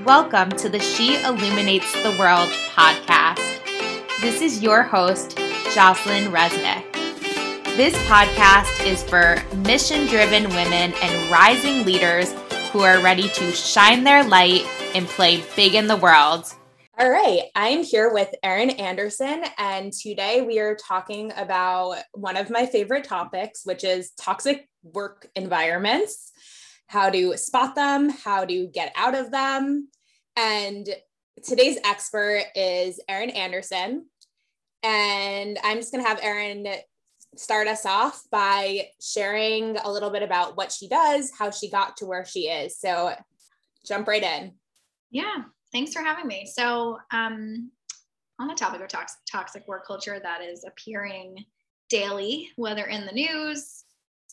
Welcome to the She Illuminates the World podcast. This is your host, Jocelyn Resnick. This podcast is for mission driven women and rising leaders who are ready to shine their light and play big in the world. All right, I'm here with Erin Andersen, and today we are talking about one of my favorite topics, which is toxic work environments how to spot them, how to get out of them. And today's expert is Erin Andersen. And I'm just going to have Erin start us off by sharing a little bit about what she does, how she got to where she is. So jump right in. Yeah, thanks for having me. So, um, on the topic of toxic, toxic work culture that is appearing daily, whether in the news,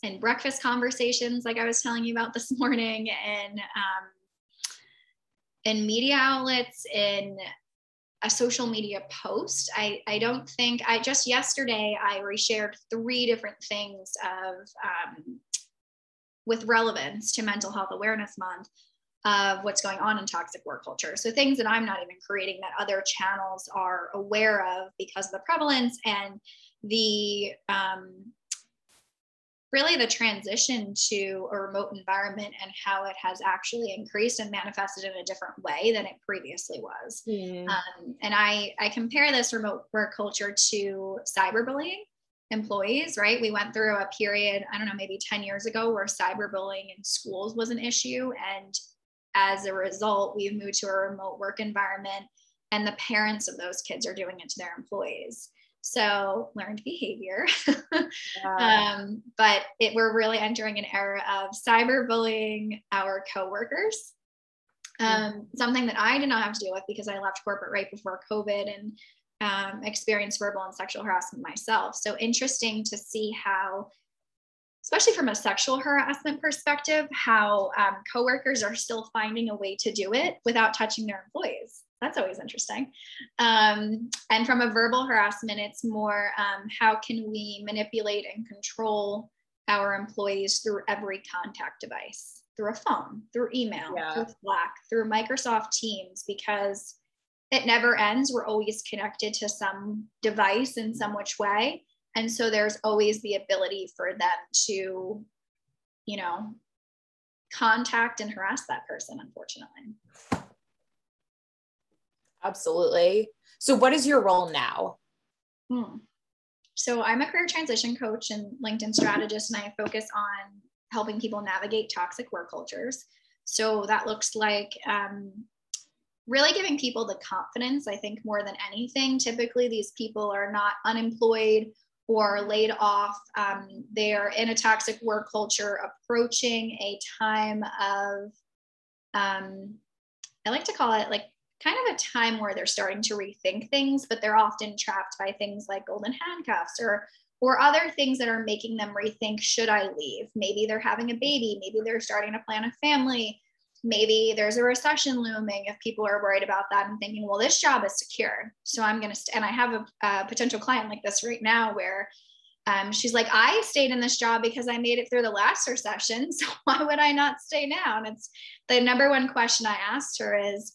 in breakfast conversations, like I was telling you about this morning, and um, in media outlets, in a social media post. I, I don't think I just yesterday I reshared three different things of um, with relevance to Mental Health Awareness Month of what's going on in toxic work culture. So things that I'm not even creating that other channels are aware of because of the prevalence and the um, really the transition to a remote environment and how it has actually increased and manifested in a different way than it previously was. Mm. Um, and I, I compare this remote work culture to cyberbullying employees, right? We went through a period, I don't know, maybe 10 years ago where cyberbullying in schools was an issue. And as a result, we've moved to a remote work environment and the parents of those kids are doing it to their employees. So learned behavior. yeah. um, but it, we're really entering an era of cyberbullying our coworkers. Mm-hmm. Um, something that I did not have to deal with because I left corporate right before COVID and um, experienced verbal and sexual harassment myself. So interesting to see how, especially from a sexual harassment perspective, how um, coworkers are still finding a way to do it without touching their employees that's always interesting. Um, and from a verbal harassment, it's more um, how can we manipulate and control our employees through every contact device, through a phone, through email, yeah. through Slack, through Microsoft Teams, because it never ends. We're always connected to some device in some which way. And so there's always the ability for them to, you know, contact and harass that person, unfortunately. Absolutely. So, what is your role now? Hmm. So, I'm a career transition coach and LinkedIn strategist, and I focus on helping people navigate toxic work cultures. So, that looks like um, really giving people the confidence, I think, more than anything. Typically, these people are not unemployed or laid off. Um, they are in a toxic work culture approaching a time of, um, I like to call it like kind of a time where they're starting to rethink things, but they're often trapped by things like golden handcuffs or or other things that are making them rethink should I leave? Maybe they're having a baby, maybe they're starting to plan a family, maybe there's a recession looming if people are worried about that and thinking, well, this job is secure. So I'm going to, st-. and I have a, a, potential client like this right now where um, she's like, I stayed in this job because I made it through the last recession. So why would I not stay now? And it's the number one question I asked her is,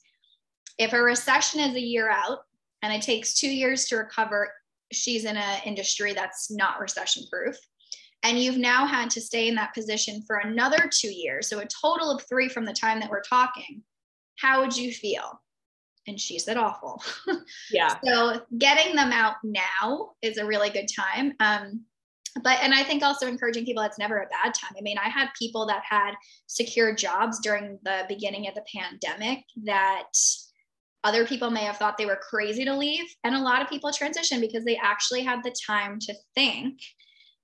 if a recession is a year out and it takes two years to recover, she's in an industry that's not recession proof. And you've now had to stay in that position for another two years. So a total of three from the time that we're talking. How would you feel? And she said, awful. Yeah. so getting them out now is a really good time. Um, but and i think also encouraging people it's never a bad time i mean i had people that had secure jobs during the beginning of the pandemic that other people may have thought they were crazy to leave. And a lot of people transition because they actually had the time to think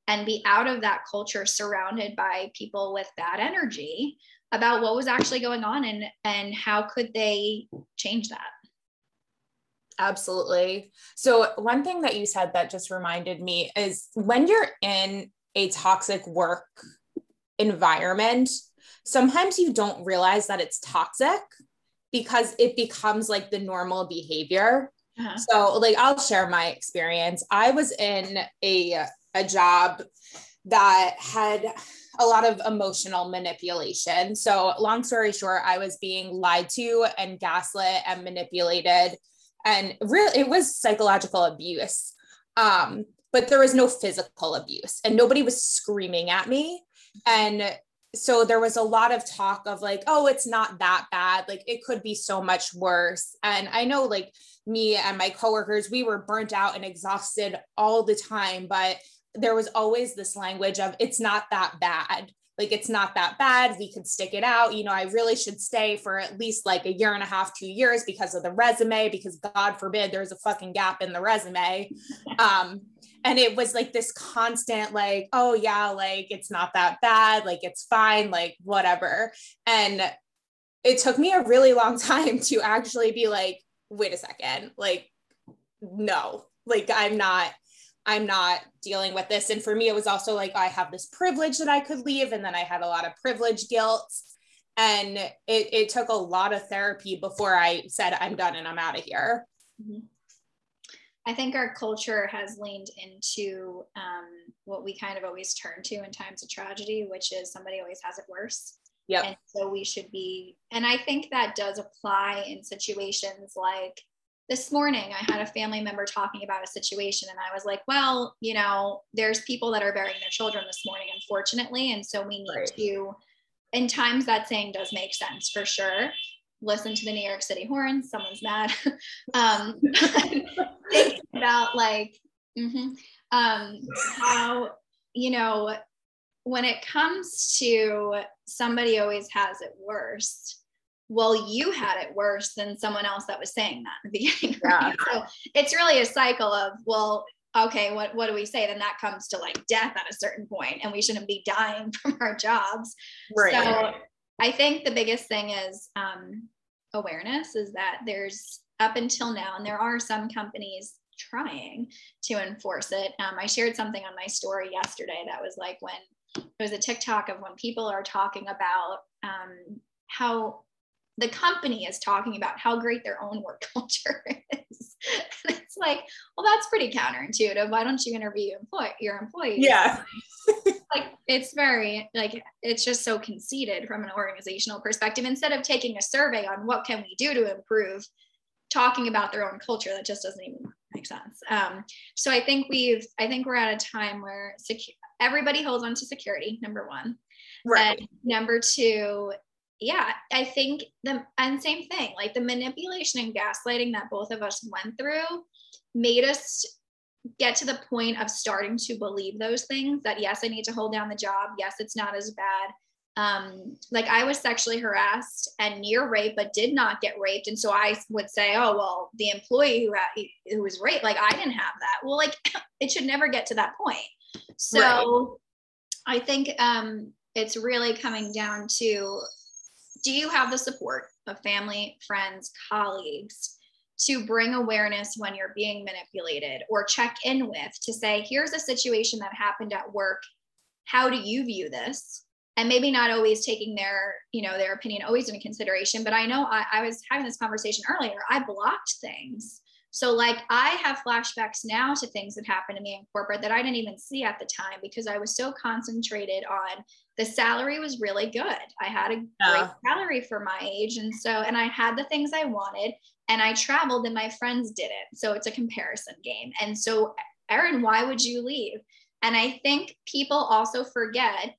and be out of that culture surrounded by people with bad energy about what was actually going on and and how could they change that absolutely so one thing that you said that just reminded me is when you're in a toxic work environment sometimes you don't realize that it's toxic because it becomes like the normal behavior. Uh-huh. So like I'll share my experience. I was in a a job that had a lot of emotional manipulation. So, long story short, I was being lied to and gaslit and manipulated. And really, it was psychological abuse. Um, but there was no physical abuse, and nobody was screaming at me. And so there was a lot of talk of like, oh, it's not that bad. Like, it could be so much worse. And I know, like, me and my coworkers, we were burnt out and exhausted all the time, but there was always this language of it's not that bad like it's not that bad we could stick it out you know i really should stay for at least like a year and a half two years because of the resume because god forbid there's a fucking gap in the resume um and it was like this constant like oh yeah like it's not that bad like it's fine like whatever and it took me a really long time to actually be like wait a second like no like i'm not I'm not dealing with this. And for me, it was also like I have this privilege that I could leave. And then I had a lot of privilege guilt. And it, it took a lot of therapy before I said, I'm done and I'm out of here. Mm-hmm. I think our culture has leaned into um, what we kind of always turn to in times of tragedy, which is somebody always has it worse. Yeah. And so we should be, and I think that does apply in situations like this morning I had a family member talking about a situation and I was like, well, you know, there's people that are burying their children this morning, unfortunately. And so we need right. to, in times that saying does make sense for sure. Listen to the New York City horns, someone's mad. um, think about like mm-hmm, um, how, you know, when it comes to somebody always has it worst well, you had it worse than someone else that was saying that in the beginning. Right? Yeah. So it's really a cycle of, well, okay, what, what do we say? Then that comes to like death at a certain point, and we shouldn't be dying from our jobs. Right. So I think the biggest thing is um, awareness is that there's up until now, and there are some companies trying to enforce it. Um, I shared something on my story yesterday that was like when it was a TikTok of when people are talking about um, how the company is talking about how great their own work culture is. it's like, well, that's pretty counterintuitive. Why don't you interview employ- your employees? Yeah. like it's very like it's just so conceited from an organizational perspective. Instead of taking a survey on what can we do to improve, talking about their own culture, that just doesn't even make sense. Um, so I think we've I think we're at a time where secu- everybody holds on to security, number one. Right. And number two, yeah, I think the and same thing, like the manipulation and gaslighting that both of us went through made us get to the point of starting to believe those things that yes, I need to hold down the job. Yes, it's not as bad. Um, like I was sexually harassed and near rape, but did not get raped. And so I would say, oh, well, the employee who, had, who was raped, like I didn't have that. Well, like it should never get to that point. So right. I think um, it's really coming down to do you have the support of family, friends, colleagues to bring awareness when you're being manipulated or check in with to say, here's a situation that happened at work. How do you view this? And maybe not always taking their, you know, their opinion always into consideration. But I know I, I was having this conversation earlier. I blocked things. So, like, I have flashbacks now to things that happened to me in corporate that I didn't even see at the time because I was so concentrated on the salary was really good. I had a yeah. great salary for my age. And so, and I had the things I wanted and I traveled and my friends didn't. So it's a comparison game. And so, Erin, why would you leave? And I think people also forget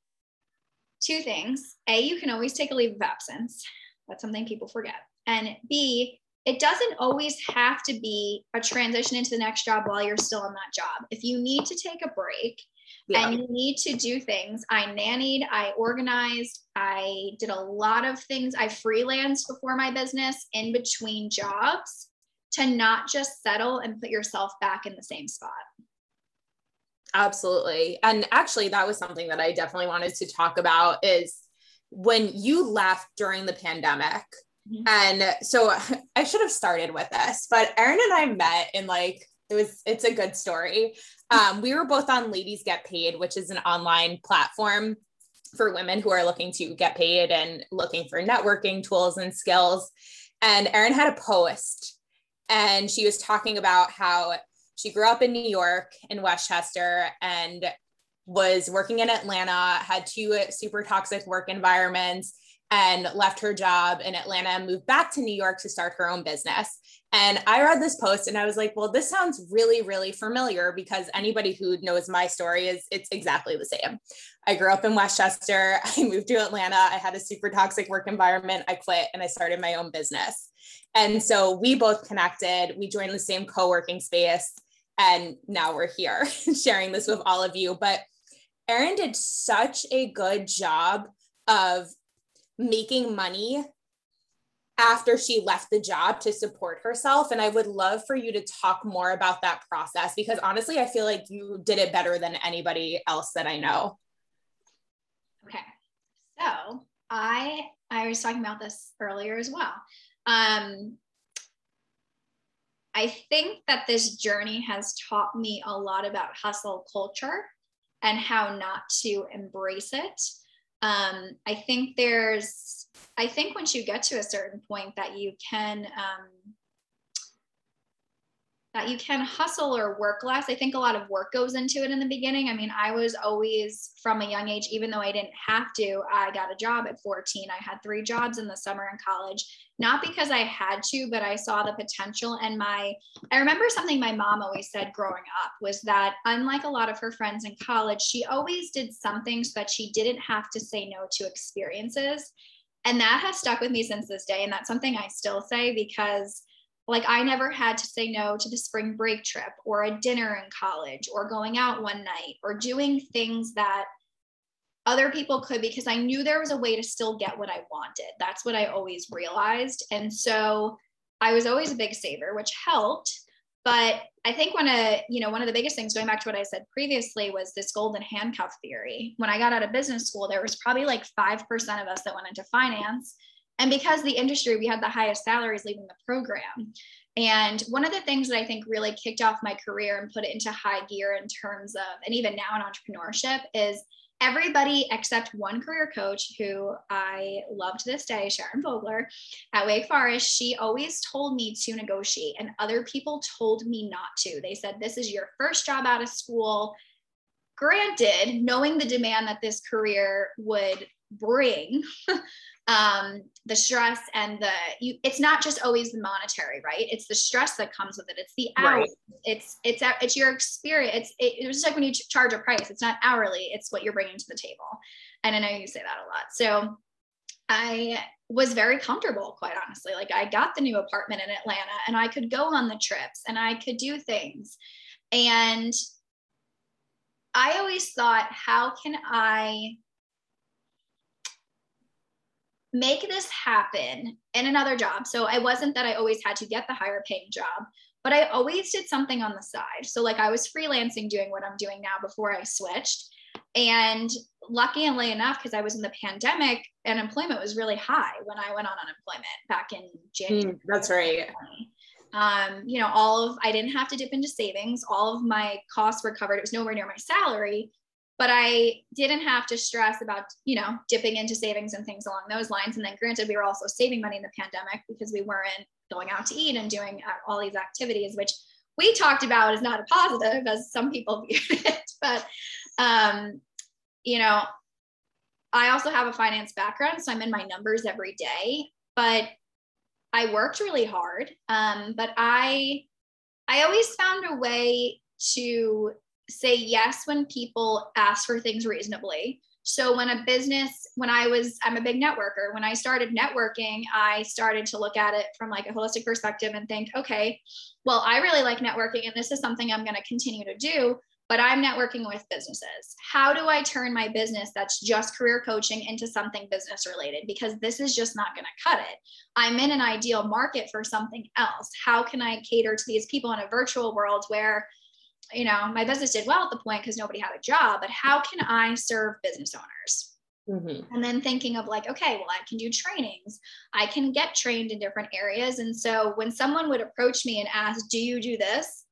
two things. A, you can always take a leave of absence. That's something people forget. And B, it doesn't always have to be a transition into the next job while you're still in that job. If you need to take a break yeah. and you need to do things. I nannied, I organized, I did a lot of things. I freelanced before my business in between jobs to not just settle and put yourself back in the same spot. Absolutely. And actually that was something that I definitely wanted to talk about is when you left during the pandemic. Mm-hmm. And so I should have started with this, but Erin and I met in like it was it's a good story. Um, we were both on Ladies Get Paid, which is an online platform for women who are looking to get paid and looking for networking tools and skills. And Erin had a post and she was talking about how she grew up in New York in Westchester and was working in Atlanta, had two super toxic work environments, and left her job in Atlanta and moved back to New York to start her own business. And I read this post and I was like, well, this sounds really, really familiar because anybody who knows my story is it's exactly the same. I grew up in Westchester. I moved to Atlanta. I had a super toxic work environment. I quit and I started my own business. And so we both connected. We joined the same co working space. And now we're here sharing this with all of you. But Erin did such a good job of making money after she left the job to support herself. And I would love for you to talk more about that process because honestly, I feel like you did it better than anybody else that I know. Okay. So I I was talking about this earlier as well. Um, I think that this journey has taught me a lot about hustle culture and how not to embrace it. Um, I think there's, I think once you get to a certain point that you can, um, that you can hustle or work less. I think a lot of work goes into it in the beginning. I mean, I was always from a young age, even though I didn't have to, I got a job at 14. I had three jobs in the summer in college, not because I had to, but I saw the potential. And my, I remember something my mom always said growing up was that unlike a lot of her friends in college, she always did something so that she didn't have to say no to experiences. And that has stuck with me since this day. And that's something I still say because like I never had to say no to the spring break trip or a dinner in college or going out one night or doing things that other people could because I knew there was a way to still get what I wanted. That's what I always realized. And so I was always a big saver, which helped. But I think one of, you know, one of the biggest things going back to what I said previously was this golden handcuff theory. When I got out of business school, there was probably like 5% of us that went into finance and because the industry, we had the highest salaries leaving the program. And one of the things that I think really kicked off my career and put it into high gear in terms of, and even now in entrepreneurship, is everybody except one career coach who I love to this day, Sharon Vogler at Wake Forest, she always told me to negotiate, and other people told me not to. They said, This is your first job out of school. Granted, knowing the demand that this career would bring, um, the stress and the you it's not just always the monetary right? It's the stress that comes with it. It's the hours. Right. it's it's it's your experience. It, it's just like when you charge a price. It's not hourly. It's what you're bringing to the table. And i know you say that a lot. So i was very comfortable quite honestly. Like i got the new apartment in atlanta and i could go on the trips and i could do things. And i always thought how can i make this happen in another job. So I wasn't that I always had to get the higher paying job, but I always did something on the side. So like I was freelancing doing what I'm doing now before I switched. And lucky and late enough, because I was in the pandemic, unemployment was really high when I went on unemployment back in January. Mm, that's right. Um, you know, all of I didn't have to dip into savings. All of my costs were covered. It was nowhere near my salary but I didn't have to stress about, you know, dipping into savings and things along those lines. And then granted, we were also saving money in the pandemic because we weren't going out to eat and doing all these activities, which we talked about is not a positive as some people viewed it. But, um, you know, I also have a finance background, so I'm in my numbers every day, but I worked really hard. Um, but I, I always found a way to say yes when people ask for things reasonably. So when a business, when I was, I'm a big networker. When I started networking, I started to look at it from like a holistic perspective and think, okay, well, I really like networking and this is something I'm going to continue to do, but I'm networking with businesses. How do I turn my business that's just career coaching into something business related? Because this is just not going to cut it. I'm in an ideal market for something else. How can I cater to these people in a virtual world where you know, my business did well at the point because nobody had a job, but how can I serve business owners? Mm-hmm. And then thinking of like, okay, well, I can do trainings. I can get trained in different areas. And so when someone would approach me and ask, Do you do this?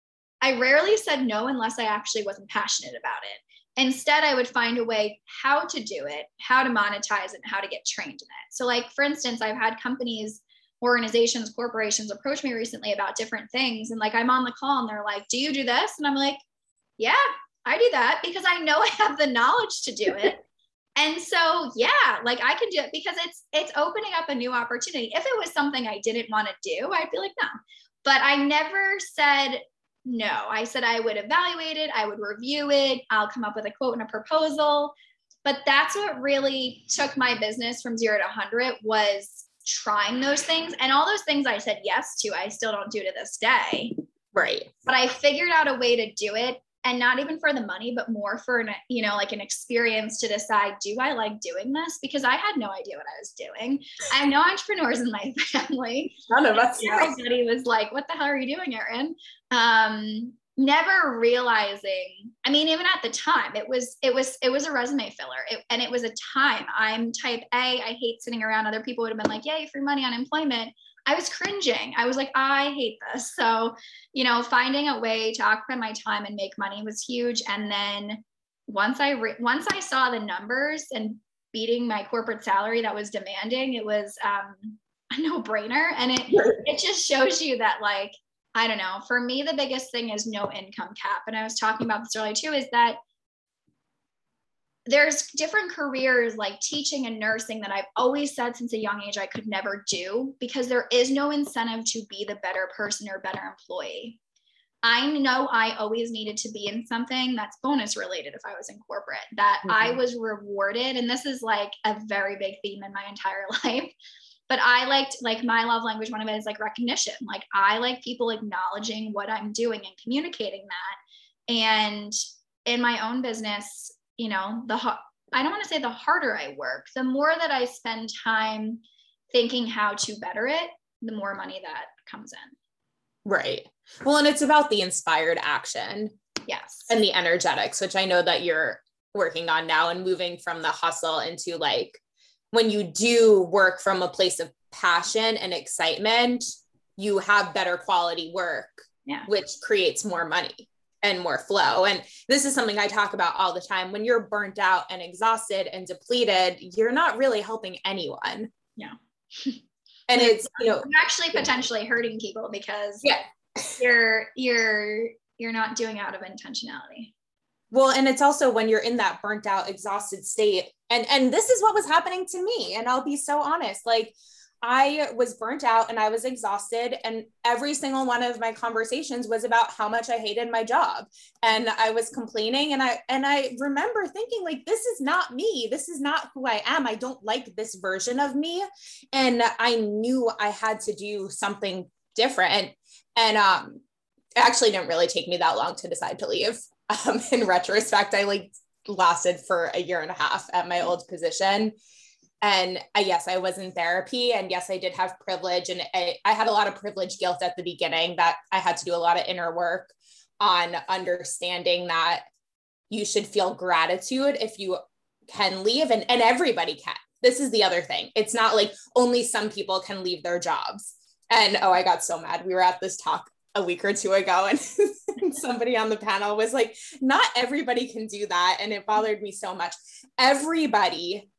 I rarely said no unless I actually wasn't passionate about it. Instead, I would find a way how to do it, how to monetize it, and how to get trained in it. So, like, for instance, I've had companies organizations, corporations approach me recently about different things. And like I'm on the call and they're like, Do you do this? And I'm like, Yeah, I do that because I know I have the knowledge to do it. and so yeah, like I can do it because it's it's opening up a new opportunity. If it was something I didn't want to do, I'd be like, no. But I never said no. I said I would evaluate it, I would review it, I'll come up with a quote and a proposal. But that's what really took my business from zero to 100 was trying those things. And all those things I said yes to, I still don't do to this day. Right. But I figured out a way to do it and not even for the money but more for an you know like an experience to decide do i like doing this because i had no idea what i was doing i have no entrepreneurs in my family none of us everybody was like what the hell are you doing erin um never realizing i mean even at the time it was it was it was a resume filler. It, and it was a time. I'm type a i hate sitting around. Other people would have been like yay free money unemployment i was cringing. I was like i hate this. So you know finding a way to occupy my time and make money was huge. And then once i re- once i saw the numbers and beating my corporate salary that was demanding it was um, a no-brainer. And it it just shows you that like I don't know. For me, the biggest thing is no income cap. And I was talking about this earlier too, is that there's different careers like teaching and nursing that I've always said since a young age I could never do because there is no incentive to be the better person or better employee. I know I always needed to be in something that's bonus related if I was in corporate, that mm-hmm. I was rewarded. And this is like a very big theme in my entire life but I liked like my love language. One of it is like recognition. Like I like people acknowledging what I'm doing and communicating that. And in my own business, you know, the I don't want to say the harder I work, the more that I spend time thinking how to better it, the more money that comes in. Right. Well, and it's about the inspired action. Yes. And the energetics, which I know that you're working on now and moving from the hustle into like when you do work from a place of passion and excitement, you have better quality work, yeah. which creates more money and more flow. And this is something I talk about all the time. When you're burnt out and exhausted and depleted, you're not really helping anyone. Yeah. and it's, you know, you're actually potentially hurting people because yeah. you're you're you're not doing out of intentionality. Well, and it's also when you're in that burnt out, exhausted state. And and this is what was happening to me. And I'll be so honest. Like I was burnt out and I was exhausted. And every single one of my conversations was about how much I hated my job. And I was complaining. And I and I remember thinking, like, this is not me. This is not who I am. I don't like this version of me. And I knew I had to do something different. And um it actually didn't really take me that long to decide to leave um, in retrospect, I like lasted for a year and a half at my old position. And I, yes, I was in therapy. And yes, I did have privilege. And I, I had a lot of privilege guilt at the beginning that I had to do a lot of inner work on understanding that you should feel gratitude if you can leave. And, and everybody can. This is the other thing. It's not like only some people can leave their jobs. And oh, I got so mad. We were at this talk a week or two ago and somebody on the panel was like not everybody can do that and it bothered me so much. Everybody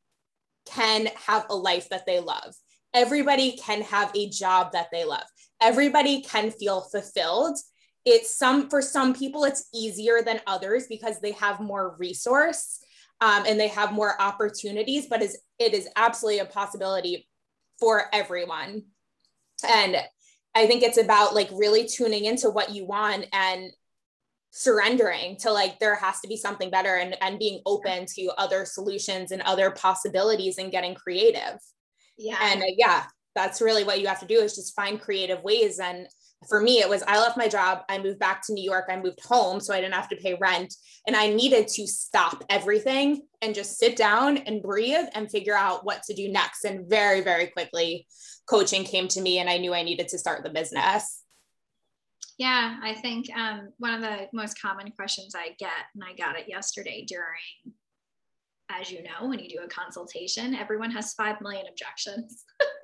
can have a life that they love. Everybody can have a job that they love. Everybody can feel fulfilled. It's some for some people it's easier than others because they have more resource um, and they have more opportunities but is it is absolutely a possibility for everyone. And I think it's about like really tuning into what you want and surrendering to like there has to be something better and, and being open to other solutions and other possibilities and getting creative. Yeah. And uh, yeah, that's really what you have to do is just find creative ways. And for me, it was I left my job, I moved back to New York, I moved home so I didn't have to pay rent. And I needed to stop everything and just sit down and breathe and figure out what to do next. And very, very quickly, coaching came to me and I knew I needed to start the business. Yeah, I think um, one of the most common questions I get, and I got it yesterday during, as you know, when you do a consultation, everyone has 5 million objections.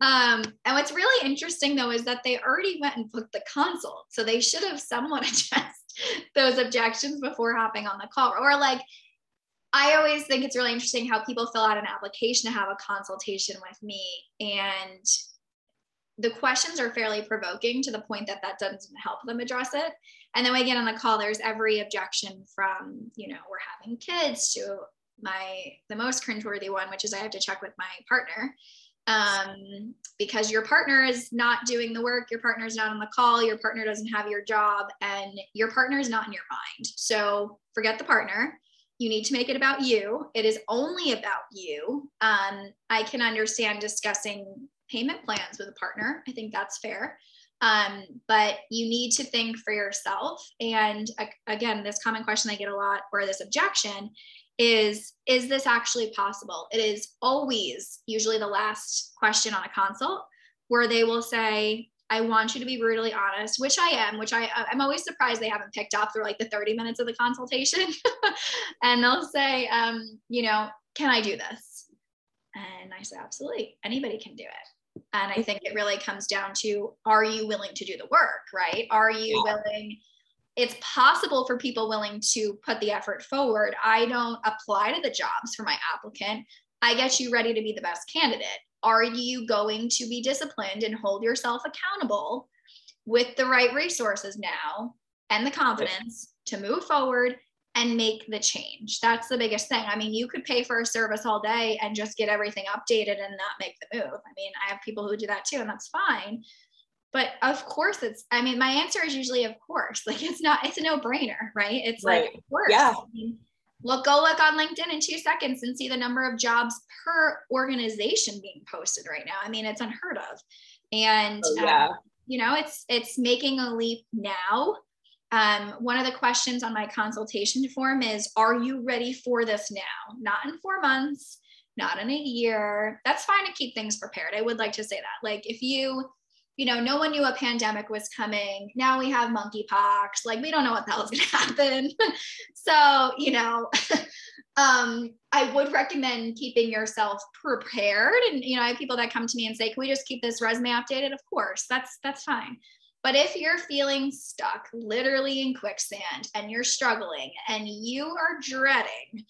um, and what's really interesting though is that they already went and booked the consult. So they should have somewhat addressed those objections before hopping on the call. Or like, I always think it's really interesting how people fill out an application to have a consultation with me. And the questions are fairly provoking to the point that that doesn't help them address it. And then we get on the call, there's every objection from, you know, we're having kids to my, the most cringeworthy one, which is I have to check with my partner um, because your partner is not doing the work, your partner is not on the call, your partner doesn't have your job, and your partner is not in your mind. So forget the partner. You need to make it about you. It is only about you. Um, I can understand discussing payment plans with a partner. I think that's fair. Um, but you need to think for yourself. And uh, again, this common question I get a lot, or this objection, is is this actually possible it is always usually the last question on a consult where they will say i want you to be brutally honest which i am which i i'm always surprised they haven't picked up through like the 30 minutes of the consultation and they'll say um you know can i do this and i say absolutely anybody can do it and i think it really comes down to are you willing to do the work right are you willing it's possible for people willing to put the effort forward. I don't apply to the jobs for my applicant. I get you ready to be the best candidate. Are you going to be disciplined and hold yourself accountable with the right resources now and the confidence to move forward and make the change? That's the biggest thing. I mean, you could pay for a service all day and just get everything updated and not make the move. I mean, I have people who do that too, and that's fine but of course it's i mean my answer is usually of course like it's not it's a no-brainer right it's right. like of course yeah I mean, look go look on linkedin in two seconds and see the number of jobs per organization being posted right now. I mean it's unheard of. And oh, yeah. Um, you know it's it's making a leap now. Um, one of the questions on my consultation form is are you ready for this now? Not in four months not in a year. That's fine to keep things prepared. I would like to say that. Like if you you know, no one knew a pandemic was coming. Now we have monkeypox. Like, we don't know what the hell is going to happen. so, you know, um, I would recommend keeping yourself prepared. And, you know, I have people that come to me and say, can we just keep this resume updated? Of course, that's, that's fine. But if you're feeling stuck literally in quicksand and you're struggling and you are dreading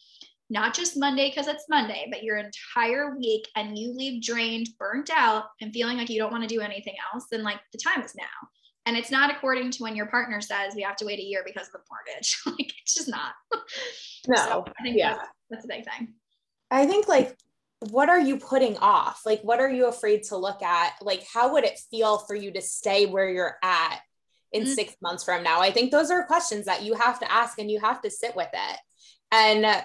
not just Monday because it's Monday, but your entire week and you leave drained, burnt out, and feeling like you don't want to do anything else, then like the time is now. And it's not according to when your partner says we have to wait a year because of the mortgage. like it's just not. No. So I think yeah. that's, that's a big thing. I think like what are you putting off? Like what are you afraid to look at? Like how would it feel for you to stay where you're at in mm-hmm. six months from now? I think those are questions that you have to ask and you have to sit with it. And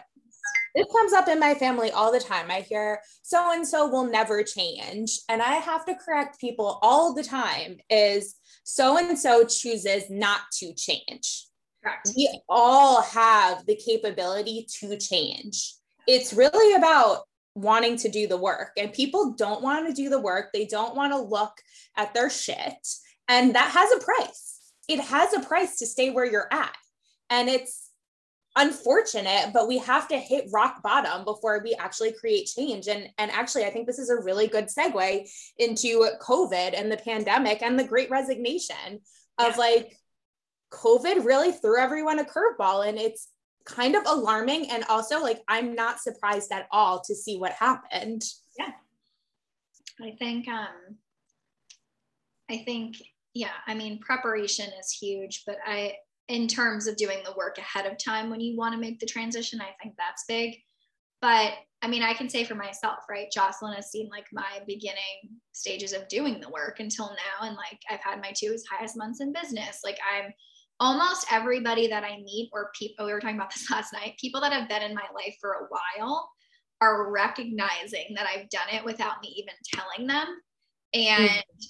this comes up in my family all the time. I hear so and so will never change. And I have to correct people all the time is so and so chooses not to change. Correct. We all have the capability to change. It's really about wanting to do the work. And people don't want to do the work. They don't want to look at their shit. And that has a price. It has a price to stay where you're at. And it's unfortunate but we have to hit rock bottom before we actually create change. And and actually i think this is a really good segue into covid and the pandemic and the great resignation of yeah. like covid really threw everyone a curveball. And it's kind of alarming. And also like i'm not surprised at all to see what happened. Yeah. I think um i think yeah i mean preparation is huge but i in terms of doing the work ahead of time when you want to make the transition. I think that's big. But I mean, I can say for myself, right? Jocelyn has seen like my beginning stages of doing the work until now. And like I've had my two highest months in business. Like I'm almost everybody that I meet, or people, we were talking about this last night, people that have been in my life for a while are recognizing that I've done it without me even telling them. And mm-hmm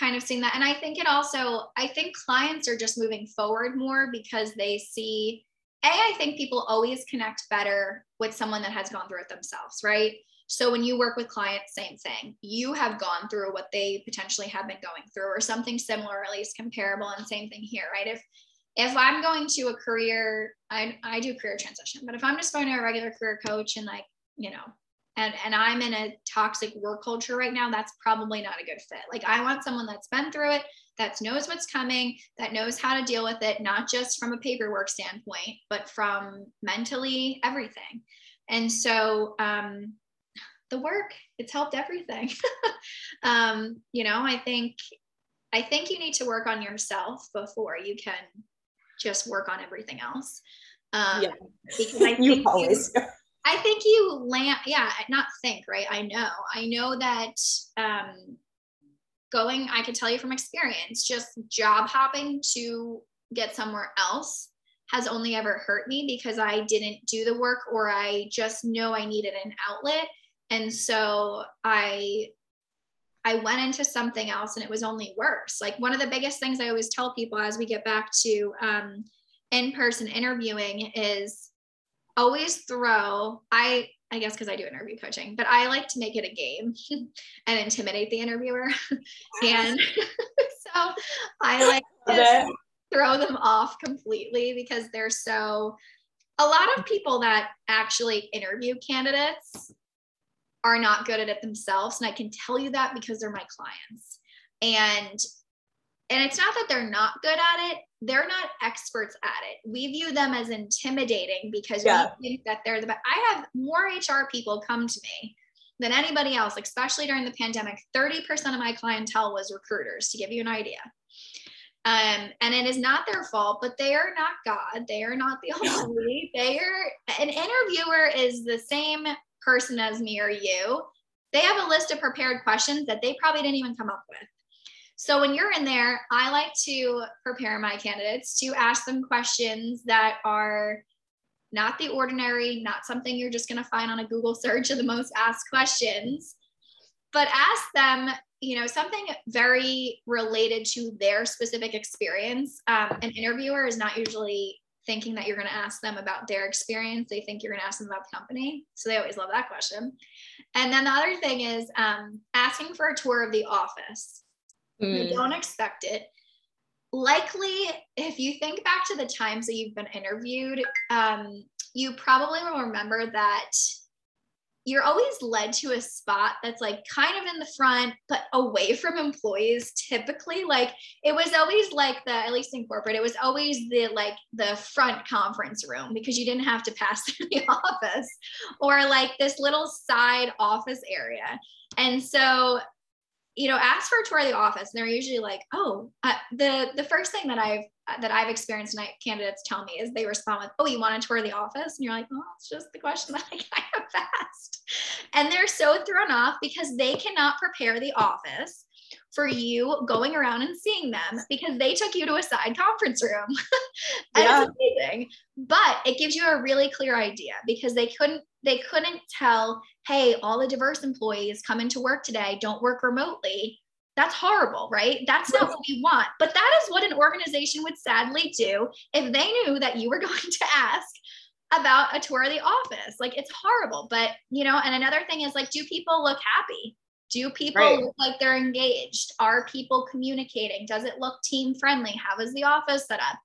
kind of seeing that. And I think it also, I think clients are just moving forward more because they see, A, I think people always connect better with someone that has gone through it themselves, right? So when you work with clients, same thing. You have gone through what they potentially have been going through or something similar, or at least comparable. And same thing here, right? If if I'm going to a career, I, I do career transition, but if I'm just going to a regular career coach and like, you know, and and i'm in a toxic work culture right now that's probably not a good fit. Like i want someone that's been through it that knows what's coming that knows how to deal with it not just from a paperwork standpoint but from mentally everything. And so um the work it's helped everything. Um, you know i think i think you need to work on yourself before you can just work on everything else. Um, yeah. because i think you always you, i think you land yeah not think right i know i know that um, going i can tell you from experience just job hopping to get somewhere else has only ever hurt me because I didn't do the work or I just know I needed an outlet. And so I I went into something else and it was only worse. Like one of the biggest things I always tell people as we get back to um, in-person interviewing is always throw I I guess because I do interview coaching, but I like to make it a game and intimidate the interviewer. and so I like to throw them off completely because they're so a lot of people that actually interview candidates are not good at it themselves. And i can tell you that because they're my clients. And and it's not that they're not good at it they're not experts at it we view them as intimidating because yeah. we think that they're the best i have more hr people come to me than anybody else especially during the pandemic 30% of my clientele was recruiters to give you an idea um, and it is not their fault, but they are not God. They are not the Almighty. They are an interviewer is the same person as me or you. They have a list of prepared questions that they probably didn't even come up with. So when you're in there, I like to prepare my candidates to ask them questions that are not the ordinary, not something you're just going to find on a Google search of the most asked questions, but ask them you know something very related to their specific experience. Um, an interviewer is not usually thinking that you're going to ask them about their experience. They think you're going to ask them about the company. So they always love that question. And then the other thing is um, asking for a tour of the office mm. you don't expect it. Likely if you think back to the times that you've been interviewed um, you probably will remember that you're always led to a spot that's like kind of in the front but away from employees typically. Like it was always like the at least in corporate it was always the like the front conference room because you didn't have to pass through the office or like this little side office area. And so you know ask for a tour of the office and they're usually like oh uh, the the first thing that i've that I've experienced and candidates tell me is they respond with, "Oh, you want to tour of the office?" And you're like, "Oh, it's just the question that I have asked," and they're so thrown off because they cannot prepare the office for you going around and seeing them because they took you to a side conference room. and yeah. it's amazing. But it gives you a really clear idea because they couldn't they couldn't tell, hey, all the diverse employees come into work today, don't work remotely that's horrible, right? That's not what we want. But that is what an organization would sadly do if they knew that you were going to ask about a tour of the office. Like it's horrible. But, you know, and another thing is like, do people look happy? Do people right. look like they're engaged? Are people communicating? Does it look team friendly? How is the office set up?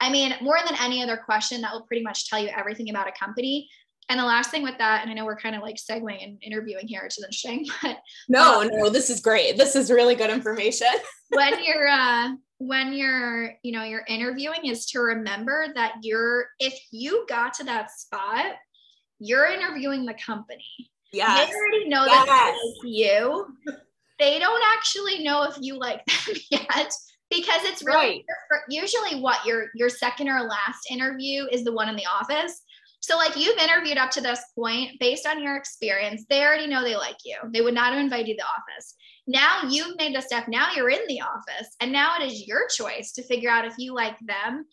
I mean, more than any other question, that will pretty much tell you everything about a company. And the last thing with that, and I know we're kind of like segueing and interviewing here, which is interesting, but no, um, no, this is great. This is really good information. when you're uh when you're, you know, you're interviewing is to remember that you're if you got to that spot, you're interviewing the company. Yeah. They already know yes. that they you. They don't actually know if you like them yet because it's really right. usually what your your second or last interview is the one in the office so, like you've interviewed up to this point based on your experience, they already know they like you. They would not have invited you to the office. Now you've made the step, now you're in the office, and now it is your choice to figure out if you like them.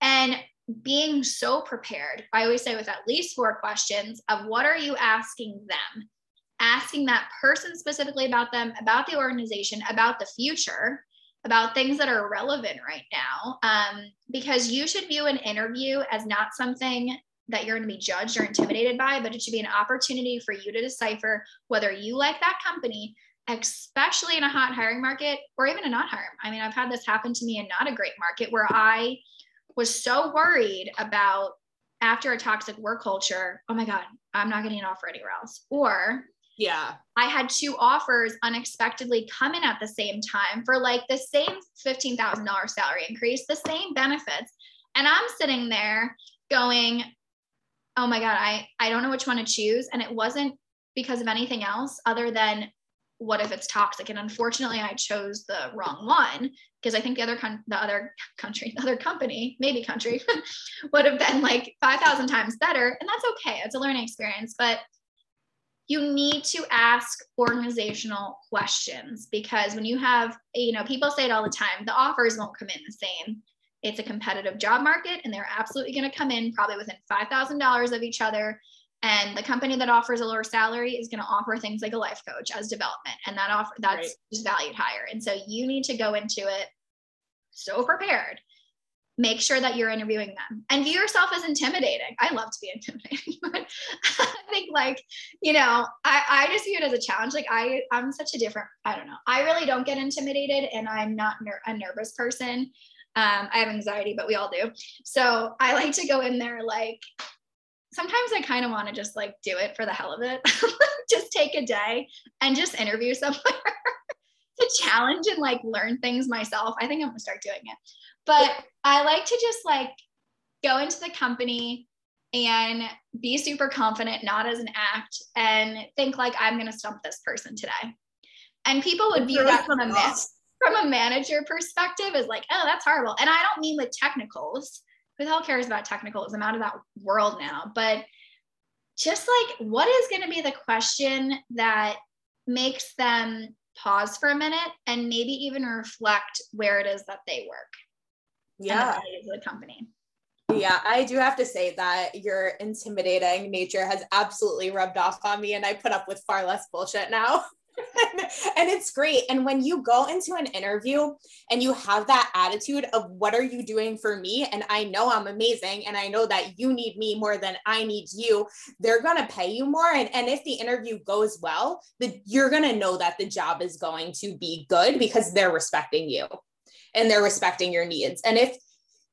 And being so prepared, I always say with at least four questions of what are you asking them? Asking that person specifically about them, about the organization, about the future, about things that are relevant right now. Um, because you should view an interview as not something that you're going to be judged or intimidated by, but it should be an opportunity for you to decipher whether you like that company, especially in a hot hiring market or even a not hiring. I mean, I've had this happen to me in not a great market where I was so worried about after a toxic work culture, oh my God, I'm not getting an offer anywhere else. Or yeah, I had two offers unexpectedly come in at the same time for like the same $15,000 salary increase, the same benefits. And I'm sitting there going, oh my god i i don't know which one to choose. And it wasn't because of anything else other than what if it's toxic? And unfortunately i chose the wrong one because i think the other con- the other country the other company maybe country would have been like 5000 times better. And that's okay. It's a learning experience. But you need to ask organizational questions because when you have you know people say it all the time the offers won't come in the same it's a competitive job market and they're absolutely going to come in probably within $5000 of each other. And the company that offers a lower salary is going to offer things like a life coach as development and that offer that's right. just valued higher. And so you need to go into it so prepared. Make sure that you're interviewing them and view yourself as intimidating. I love to be intimidating but i think like you know I, I just view it as a challenge. Like i i'm such a different i don't know. I really don't get intimidated and i'm not ner- a nervous person um, i have anxiety but we all do so i like to go in there like sometimes I kind of want to just like do it for the hell of it. just take a day and just interview somewhere to challenge and like learn things myself. I think I'm gonna start doing it. But I like to just like go into the company and be super confident, not as an act, and think like I'm gonna stump this person today. And people would view that from a from a manager perspective is like, oh, that's horrible. And I don't mean with technicals who the hell cares about technicals? I'm out of that world now. But just like, what is going to be the question that makes them pause for a minute and maybe even reflect where it is that they work? Yeah. The, the company. Yeah, I do have to say that your intimidating nature has absolutely rubbed off on me, and I put up with far less bullshit now. and it's great. And when you go into an interview and you have that attitude of what are you doing for me? And I know I'm amazing and I know that you need me more than I need you, they're going to pay you more. And, and if the interview goes well, the, you're going to know that the job is going to be good because they're respecting you and they're respecting your needs. And if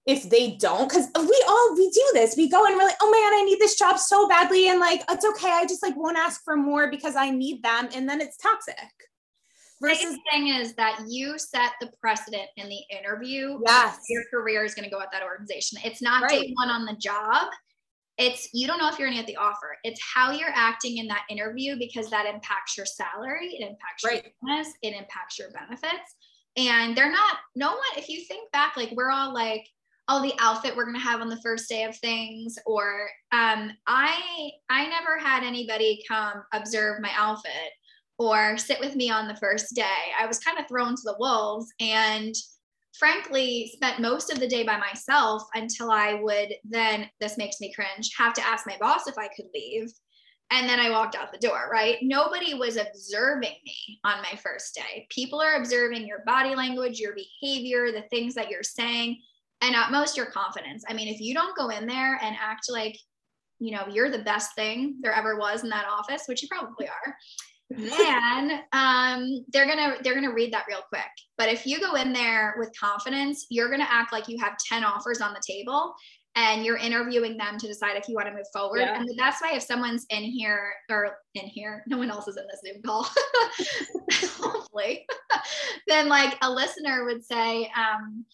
if they don't because we all we do this. We go and we're like oh man i need this job so badly and like it's okay. I just like won't ask for more because i need them and then it's toxic. Versus the thing is that you set the precedent in the interview yes. your career is going to go at that organization. It's not right. day one on the job. It's you don't know if you're going to get the offer. It's how you're acting in that interview because that impacts your salary it impacts right. your business it impacts your benefits. And they're not no one if you think back like we're all like oh the outfit we're going to have on the first day of things or um, i i never had anybody come observe my outfit or sit with me on the first day i was kind of thrown to the wolves and frankly spent most of the day by myself until i would then this makes me cringe have to ask my boss if i could leave and then I walked out the door, right? Nobody was observing me on my first day. People are observing your body language, your behavior, the things that you're saying and at most your confidence. I mean, if you don't go in there and act like, you know, you're the best thing there ever was in that office, which you probably are, then um, they're gonna they're gonna read that real quick. But if you go in there with confidence, you're gonna act like you have 10 offers on the table and you're interviewing them to decide if you want to move forward. Yeah. And the best way if someone's in here or in here, no one else is in this Zoom call, hopefully, then like a listener would say, um,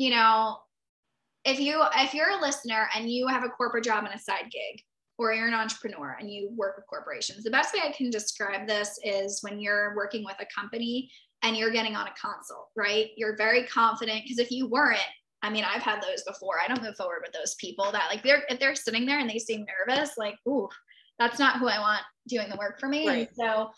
you know, if you if you're a listener and you have a corporate job and a side gig, or you're an entrepreneur and you work with corporations, the best way I can describe this is when you're working with a company and you're getting on a consult, right? You're very confident because if you weren't, I mean, I've had those before. I don't move forward with those people that like they're if they're sitting there and they seem nervous, like, ooh, that's not who I want doing the work for me. Right. And so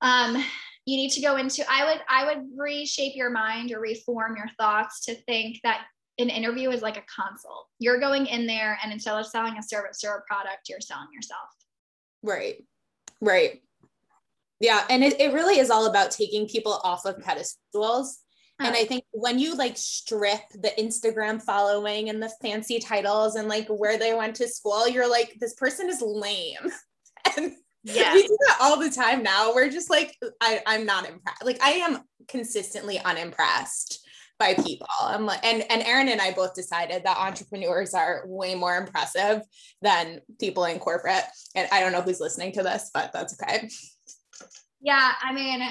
um you need to go into i would i would reshape your mind or reform your thoughts to think that an interview is like a consult. You're going in there and instead of selling a service or a product you're selling yourself. Right. Right. Yeah. And it, it really is all about taking people off of pedestals. And I uh-huh. think when you like strip the Instagram following and the fancy titles and like where they went to school, you're like, this person is lame. and yeah. We do that all the time now. We're just like, I, I'm not impressed. Like I am consistently unimpressed by people. I'm like, and, and Erin and I both decided that entrepreneurs are way more impressive than people in corporate. And I don't know who's listening to this, but that's okay. Yeah. I mean,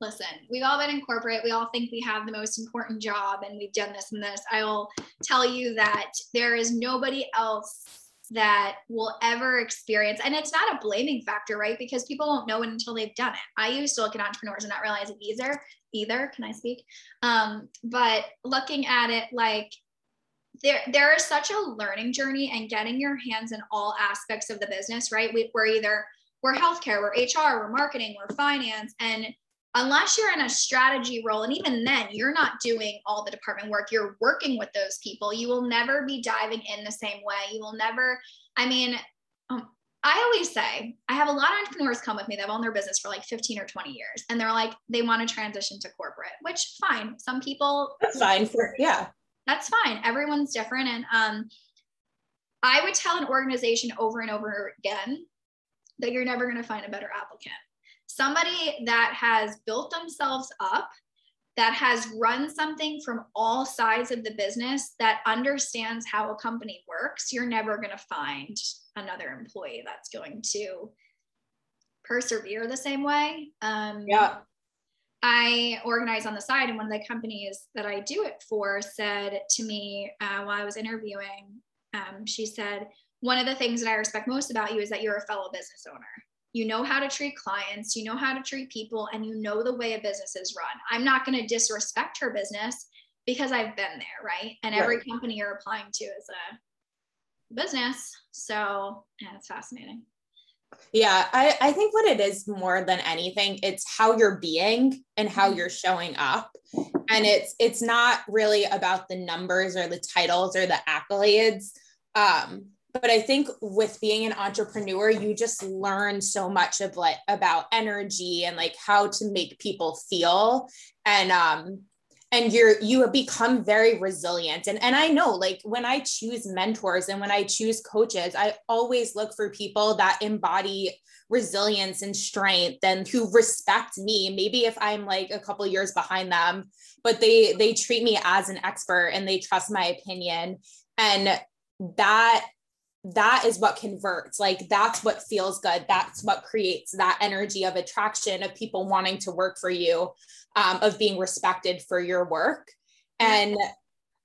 listen, we've all been in corporate. We all think we have the most important job and we've done this and this. I will tell you that there is nobody else that will ever experience. And it's not a blaming factor right? Because people won't know it until they've done it. I used to look at entrepreneurs and not realize it either either. Can i speak? Um, but looking at it like there there is such a learning journey and getting your hands in all aspects of the business right? We, we're either we're healthcare we're hr we're marketing we're finance and unless you're in a strategy role and even then you're not doing all the department work you're working with those people. You will never be diving in the same way. You will never i mean um, i always say i have a lot of entrepreneurs come with me that have owned their business for like 15 or 20 years and they're like they want to transition to corporate which fine. Some people that's fine for yeah. That's fine. Everyone's different and um i would tell an organization over and over again that you're never going to find a better applicant somebody that has built themselves up that has run something from all sides of the business that understands how a company works you're never going to find another employee that's going to persevere the same way. Um, yeah. I organize on the side, and one of the companies that I do it for said to me uh, while I was interviewing, um, she said, One of the things that I respect most about you is that you're a fellow business owner you know how to treat clients, you know how to treat people, and you know the way a business is run. I'm not going to disrespect her business because I've been there, right? And every right. company you're applying to is a business. So, yeah, it's fascinating. Yeah, I, I think what it is more than anything, it's how you're being and how mm-hmm. you're showing up. And it's it's not really about the numbers or the titles or the accolades. Um, but i think with being an entrepreneur you just learn so much of like about energy and like how to make people feel. And um and you're you have become very resilient. And and i know like when i choose mentors and when i choose coaches i always look for people that embody resilience and strength and who respect me. Maybe if i'm like a couple years behind them but they they treat me as an expert and they trust my opinion. And that that is what converts. Like that's what feels good. That's what creates that energy of attraction of people wanting to work for you um, of being respected for your work. And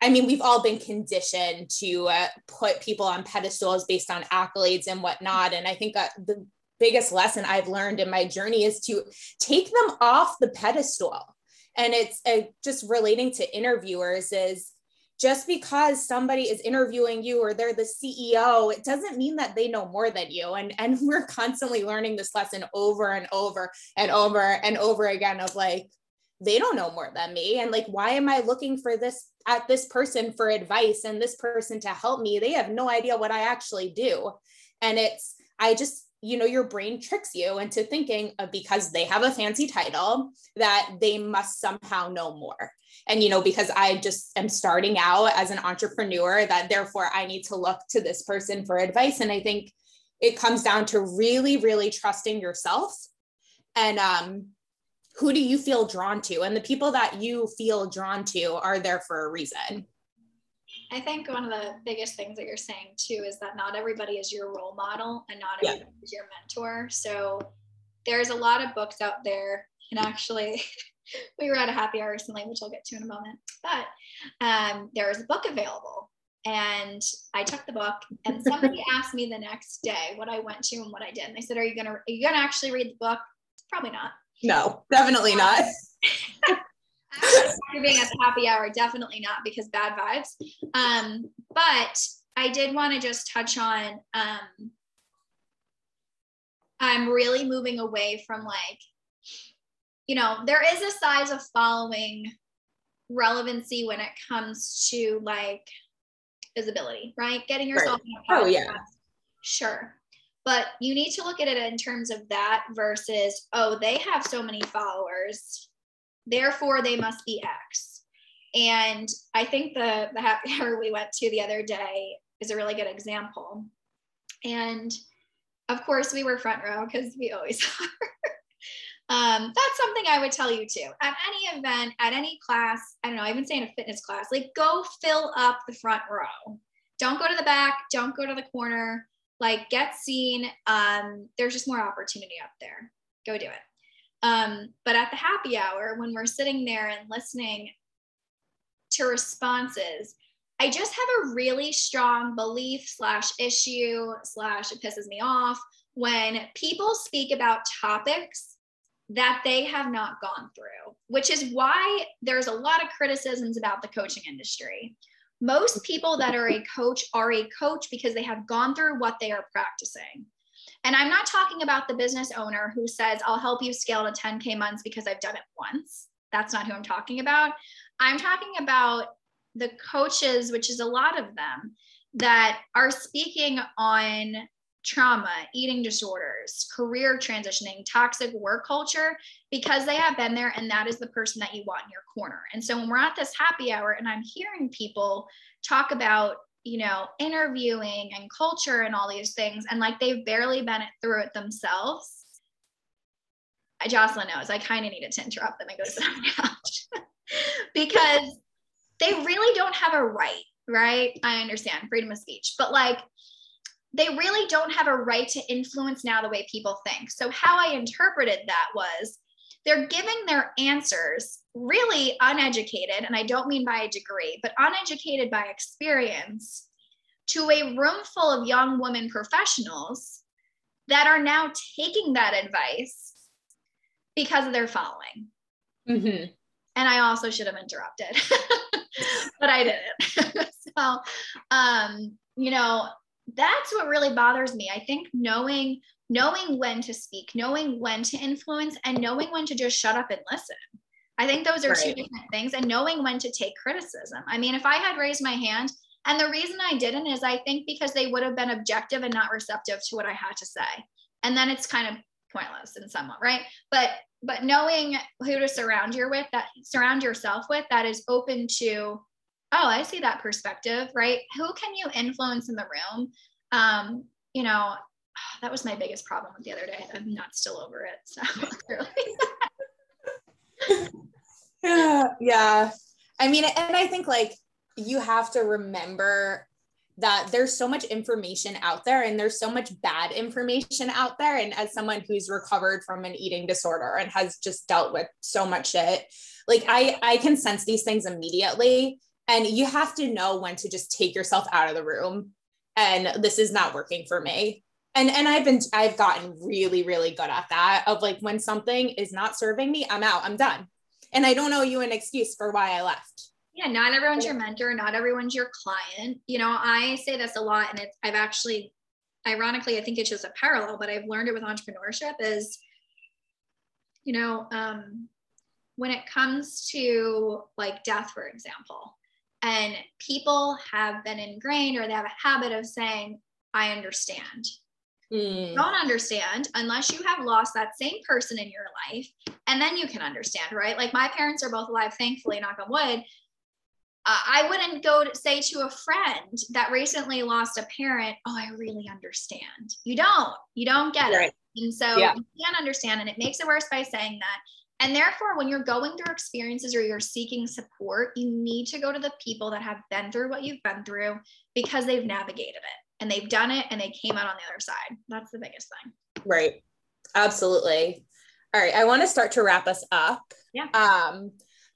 i mean we've all been conditioned to uh, put people on pedestals based on accolades and whatnot. And i think uh, the biggest lesson i've learned in my journey is to take them off the pedestal. And it's uh, just relating to interviewers is just because somebody is interviewing you or they're the CEO, it doesn't mean that they know more than you. And, and we're constantly learning this lesson over and over and over and over again of like, they don't know more than me. And like, why am I looking for this at this person for advice and this person to help me? They have no idea what I actually do. And it's, I just, you know, your brain tricks you into thinking because they have a fancy title that they must somehow know more. And you know because i just am starting out as an entrepreneur that therefore i need to look to this person for advice. And i think it comes down to really really trusting yourself. And um who do you feel drawn to? And the people that you feel drawn to are there for a reason I think one of the biggest things that you're saying too is that not everybody is your role model and not everybody yeah. is your mentor. So there's a lot of books out there. And actually, we were at a happy hour recently, which I'll get to in a moment. But um, there was a book available, and I took the book. And somebody asked me the next day what I went to and what I did. And they said, "Are you gonna are you gonna actually read the book?" Probably not. No, definitely not. After being at the happy hour, definitely not because bad vibes. Um, but I did want to just touch on. Um, I'm really moving away from like you know, there is a size of following relevancy when it comes to like visibility, right? Getting yourself right. Oh yeah. Sure. But you need to look at it in terms of that versus, oh, they have so many followers, therefore they must be X. And I think the the happy hour we went to the other day is a really good example. And of course, we were front row because we always are. Um, that's something I would tell you too. At any event, at any class, I don't know, I even say in a fitness class, like go fill up the front row. Don't go to the back, don't go to the corner, like get seen. Um, there's just more opportunity up there. Go do it. Um, but at the happy hour, when we're sitting there and listening to responses, I just have a really strong belief slash issue slash it pisses me off when people speak about topics that they have not gone through, which is why there's a lot of criticisms about the coaching industry. Most people that are a coach are a coach because they have gone through what they are practicing. And I'm not talking about the business owner who says, I'll help you scale to 10K months because I've done it once. That's not who I'm talking about. I'm talking about the coaches, which is a lot of them, that are speaking on trauma, eating disorders, career transitioning, toxic work culture, because they have been there and that is the person that you want in your corner. And so when we're at this happy hour and I'm hearing people talk about, you know, interviewing and culture and all these things, and like they've barely been through it themselves. I, Jocelyn knows I kind of needed to interrupt them and go sit on the couch because they really don't have a right, right? I understand freedom of speech, but like they really don't have a right to influence now the way people think. So, how I interpreted that was they're giving their answers really uneducated, and I don't mean by a degree, but uneducated by experience to a room full of young women professionals that are now taking that advice because of their following. Mm-hmm. And I also should have interrupted, but I didn't. so, um, you know, that's what really bothers me. I think knowing knowing when to speak, knowing when to influence, and knowing when to just shut up and listen. I think those are right. two different things, and knowing when to take criticism. I mean, if I had raised my hand, and the reason I didn't is I think because they would have been objective and not receptive to what I had to say, and then it's kind of pointless in somewhat, right? But but knowing who to surround you with, that surround yourself with, that is open to oh, I see that perspective, right? Who can you influence in the room? Um, you know, that was my biggest problem the other day. I'm not still over it. So yeah, yeah. I mean, and I think like you have to remember that there's so much information out there and there's so much bad information out there. And as someone who's recovered from an eating disorder and has just dealt with so much shit, like I I can sense these things immediately and you have to know when to just take yourself out of the room and this is not working for me and and i've been i've gotten really really good at that of like when something is not serving me i'm out i'm done. And i don't owe you an excuse for why i left. Yeah not everyone's your mentor not everyone's your client. You know i say this a lot and it's i've actually ironically i think it's just a parallel but i've learned it with entrepreneurship is you know um when it comes to like death for example and people have been ingrained or they have a habit of saying, I understand. Mm. Don't understand unless you have lost that same person in your life. And then you can understand, right? Like my parents are both alive, thankfully, knock on wood. Uh, I wouldn't go to say to a friend that recently lost a parent, Oh, I really understand. You don't, you don't get right. it. And so yeah. you can't understand. And it makes it worse by saying that. And therefore, when you're going through experiences or you're seeking support, you need to go to the people that have been through what you've been through because they've navigated it and they've done it and they came out on the other side. That's the biggest thing. Right. Absolutely. All right. I want to start to wrap us up. Yeah. Um,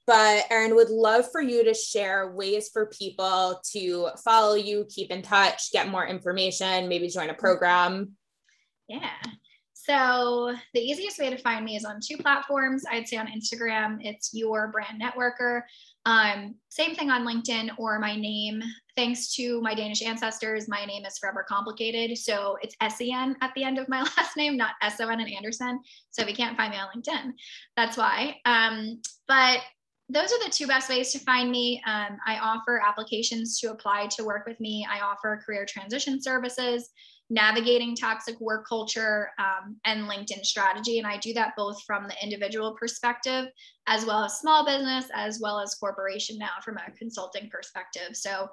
but Erin would love for you to share ways for people to follow you, keep in touch, get more information, maybe join a program. Yeah. So the easiest way to find me is on two platforms. I'd say on Instagram, it's your brand networker. Um, same thing on LinkedIn or my name. Thanks to my Danish ancestors, my name is forever complicated. So it's S-E-N at the end of my last name, not S-O-N and Anderson. So if you can't find me on LinkedIn, that's why. Um, but those are the two best ways to find me. Um, I offer applications to apply to work with me. I offer career transition services navigating toxic work culture um, and LinkedIn strategy. And I do that both from the individual perspective, as well as small business, as well as corporation now from a consulting perspective. So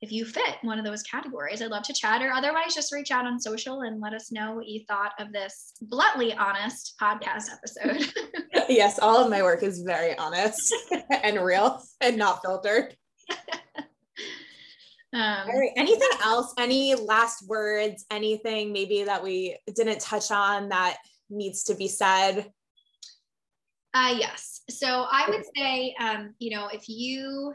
if you fit one of those categories, I'd love to chat, or otherwise just reach out on social and let us know what you thought of this bluntly honest podcast episode. yes, all of my work is very honest and real and not filtered. Um, All right. Anything else? Any last words? Anything maybe that we didn't touch on that needs to be said? Uh, yes. So I would say, um, you know, if you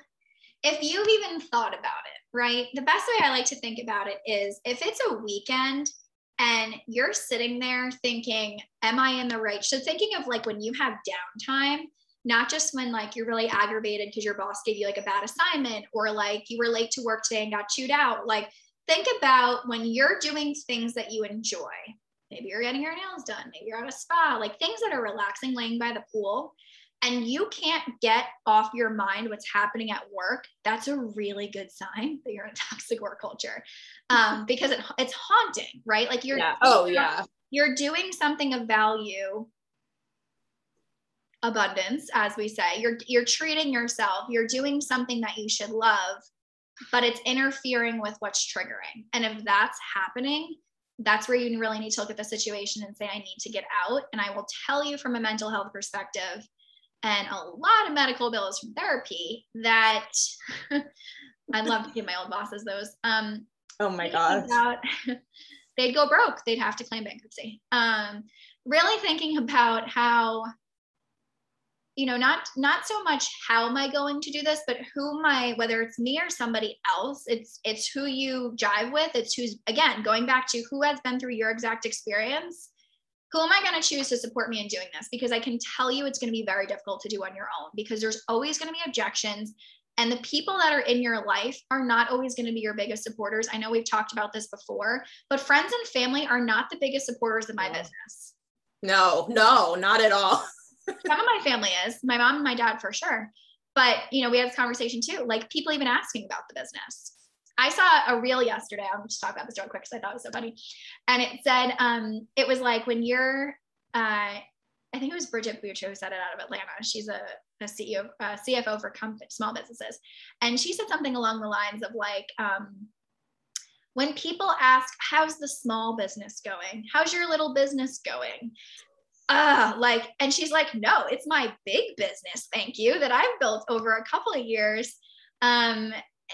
if you've even thought about it, right? The best way I like to think about it is if it's a weekend and you're sitting there thinking, Am I in the right? So thinking of like when you have downtime, not just when like you're really aggravated because your boss gave you like a bad assignment or like you were late to work today and got chewed out. Like think about when you're doing things that you enjoy. Maybe you're getting your nails done, maybe you're at a spa, like things that are relaxing, laying by the pool and you can't get off your mind what's happening at work, that's a really good sign that you're in a toxic work culture um, because it, it's haunting, right? Like you're, yeah. oh, yeah. You're doing something of value abundance as we say you're you're treating yourself you're doing something that you should love but it's interfering with what's triggering and if that's happening that's where you really need to look at the situation and say i need to get out and i will tell you from a mental health perspective and a lot of medical bills from therapy that I'd love to give my old bosses those. Um, oh my god, they'd go broke. They'd have to claim bankruptcy. Um, really thinking about how, you know, not not so much how am I going to do this, but who am I? Whether it's me or somebody else, it's it's who you jive with. It's who's again going back to who has been through your exact experience who am I going to choose to support me in doing this? Because I can tell you it's going to be very difficult to do on your own because there's always going to be objections. And the people that are in your life are not always going to be your biggest supporters. I know we've talked about this before, but friends and family are not the biggest supporters of my business. No, no, not at all. Some of my family is my mom and my dad for sure. But, you know, we had this conversation too, like people even asking about the business. I saw a reel yesterday. I'm just talk about this real quick because I thought it was so funny. And it said, um, it was like when you're, uh, I think it was Bridget Bucher who said it out of Atlanta. She's a, a CEO, CFO for company, small businesses. And she said something along the lines of like, um, when people ask, how's the small business going? How's your little business going? Uh, like, and she's like, no, it's my big business. Thank you that I've built over a couple of years. Um,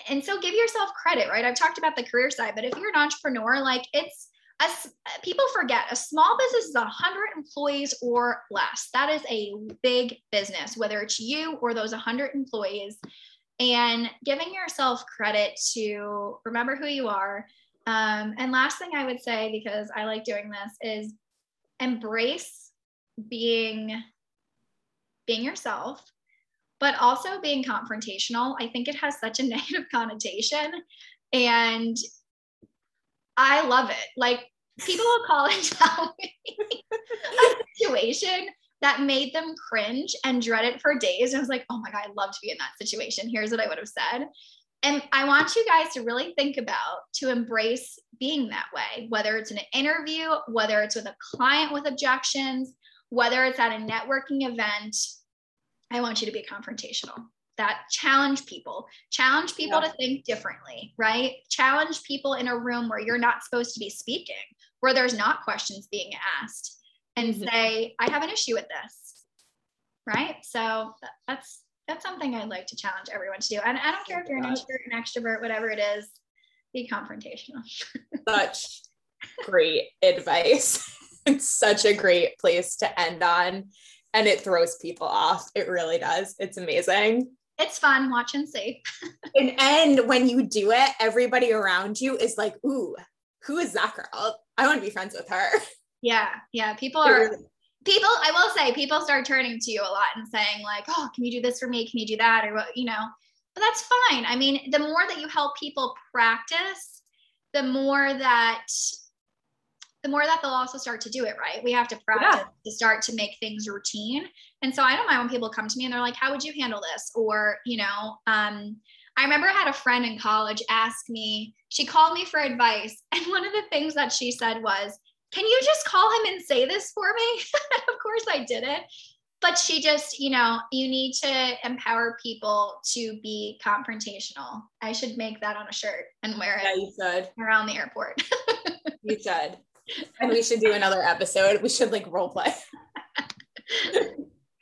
and so give yourself credit, right? I've talked about the career side, but if you're an entrepreneur, like it's a, people forget a small business is 100 employees or less. That is a big business, whether it's you or those 100 employees. And giving yourself credit to remember who you are. Um, and last thing I would say, because I like doing this, is embrace being being yourself but also being confrontational. I think it has such a negative connotation. And I love it. Like people will call and tell me a situation that made them cringe and dread it for days. And I was like, oh my God, I'd love to be in that situation. Here's what I would have said. And I want you guys to really think about to embrace being that way, whether it's an interview, whether it's with a client with objections, whether it's at a networking event, I want you to be confrontational. That challenge people, challenge people yeah. to think differently, right? Challenge people in a room where you're not supposed to be speaking, where there's not questions being asked, and mm-hmm. say, I have an issue with this, right? So that's that's something I'd like to challenge everyone to do. And I don't care if you're an introvert, an extrovert, whatever it is, be confrontational. Such great advice. It's such a great place to end on and it throws people off. It really does. It's amazing. It's fun. Watch and see. and, and when you do it, everybody around you is like, ooh, who is that girl? I want to be friends with her. Yeah. Yeah. People are people, I will say, people start turning to you a lot and saying, like, oh, can you do this for me? Can you do that? Or what, you know, but that's fine. I mean, the more that you help people practice, the more that the more that they'll also start to do it right. We have to practice yeah. to start to make things routine. And so I don't mind when people come to me and they're like, "How would you handle this?" Or you know, um, I remember I had a friend in college ask me. She called me for advice, and one of the things that she said was, "Can you just call him and say this for me?" of course, I did it. But she just, you know, you need to empower people to be confrontational. I should make that on a shirt and wear it. Yeah, you should. Around the airport. you should and we should do another episode. We should like role play.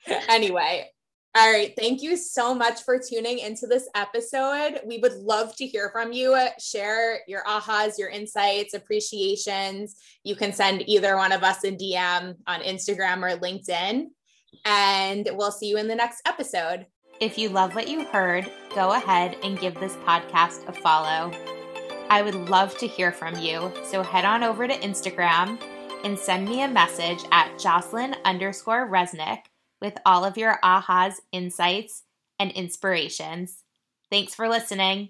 anyway, all right. Thank you so much for tuning into this episode. We would love to hear from you. Share your ahas, your insights, appreciations. You can send either one of us a DM on Instagram or LinkedIn. And we'll see you in the next episode. If you love what you heard, go ahead and give this podcast a follow. I would love to hear from you, so head on over to Instagram and send me a message at Jocelyn underscore Resnick with all of your ahas, insights, and inspirations. Thanks for listening.